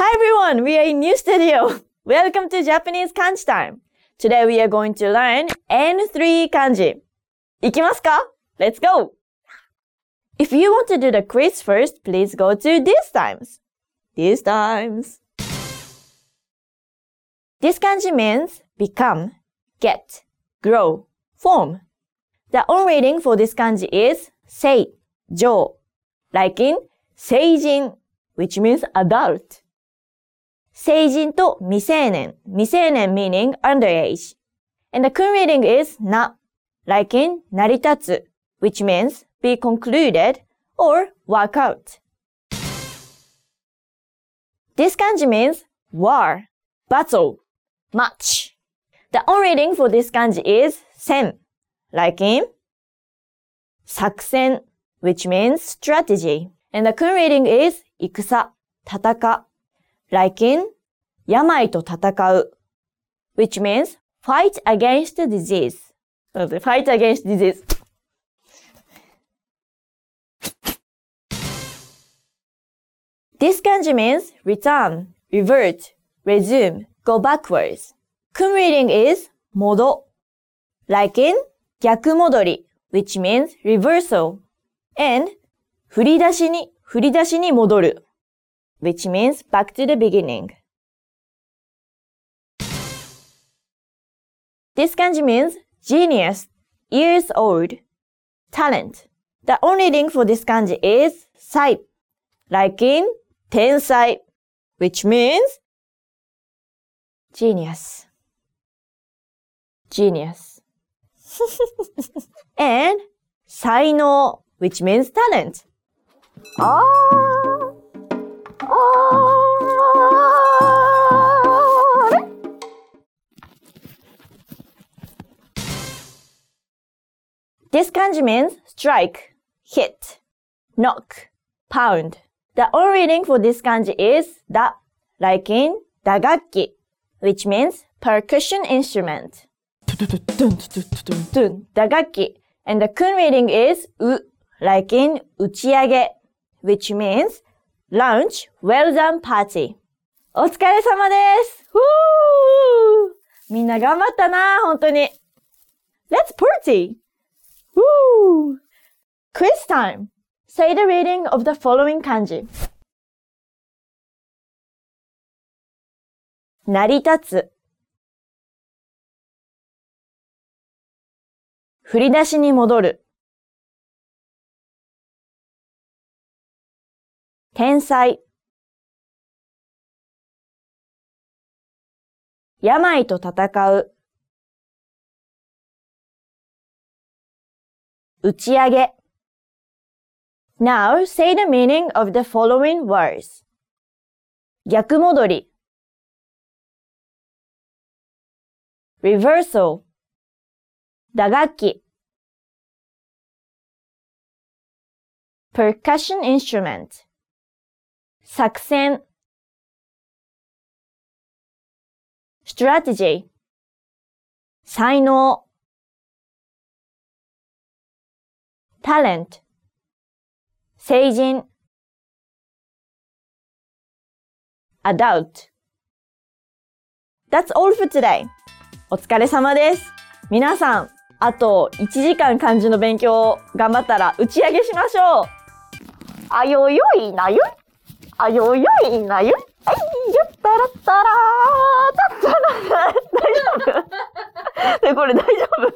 Hi everyone, we are in new studio. Welcome to Japanese Kanji Time. Today we are going to learn N3 kanji. Ikimasu ka? Let's go! If you want to do the quiz first, please go to these times. These times. This kanji means become, get, grow, form. The own reading for this kanji is sei, jo, like in seijin, which means adult. 成人と未成年、未成年 meaning underage. And the kun reading is na, like in 成り立つ, which means be concluded or work out. This kanji means war, battle, match. The on reading for this kanji is sen, like in 作戦 which means strategy. And the kun reading is 戦、戦 like in 病と戦う which means fight against disease. Fight against disease. This kanji means return, revert, resume, go backwards. Kun reading is 戻 like in 逆戻り which means reversal and 振り出しに、振り出しに戻る which means back to the beginning. This kanji means genius, years old, talent. The only link for this kanji is sai, like in tensai, which means genius. Genius. and 才能 which means talent. Ah, This kanji means strike, hit, knock, pound. The only reading for this kanji is da, like in 打楽器, which means percussion instrument. 打楽器 and the kun reading is う like in 打ち上げ which means lunch well done party お疲れ様ですふーみんな頑張ったな本当に Let's party! Woo! Quiz time! Say the reading of the following kanji. 成り立つ振り出しに戻る天才病と戦う打ち上げ Now say the meaning of the following words 逆戻り reversal 打楽器 percussion instrument 作戦 strategy 才能 talent 成人 adult That's all for today. お疲れ様です。皆さん、あと1時間漢字の勉強を頑張ったら打ち上げしましょう。あよよいなよい？あよよいなよい？はい、やったらったらー。だったら、大丈夫？ね、これ大丈夫？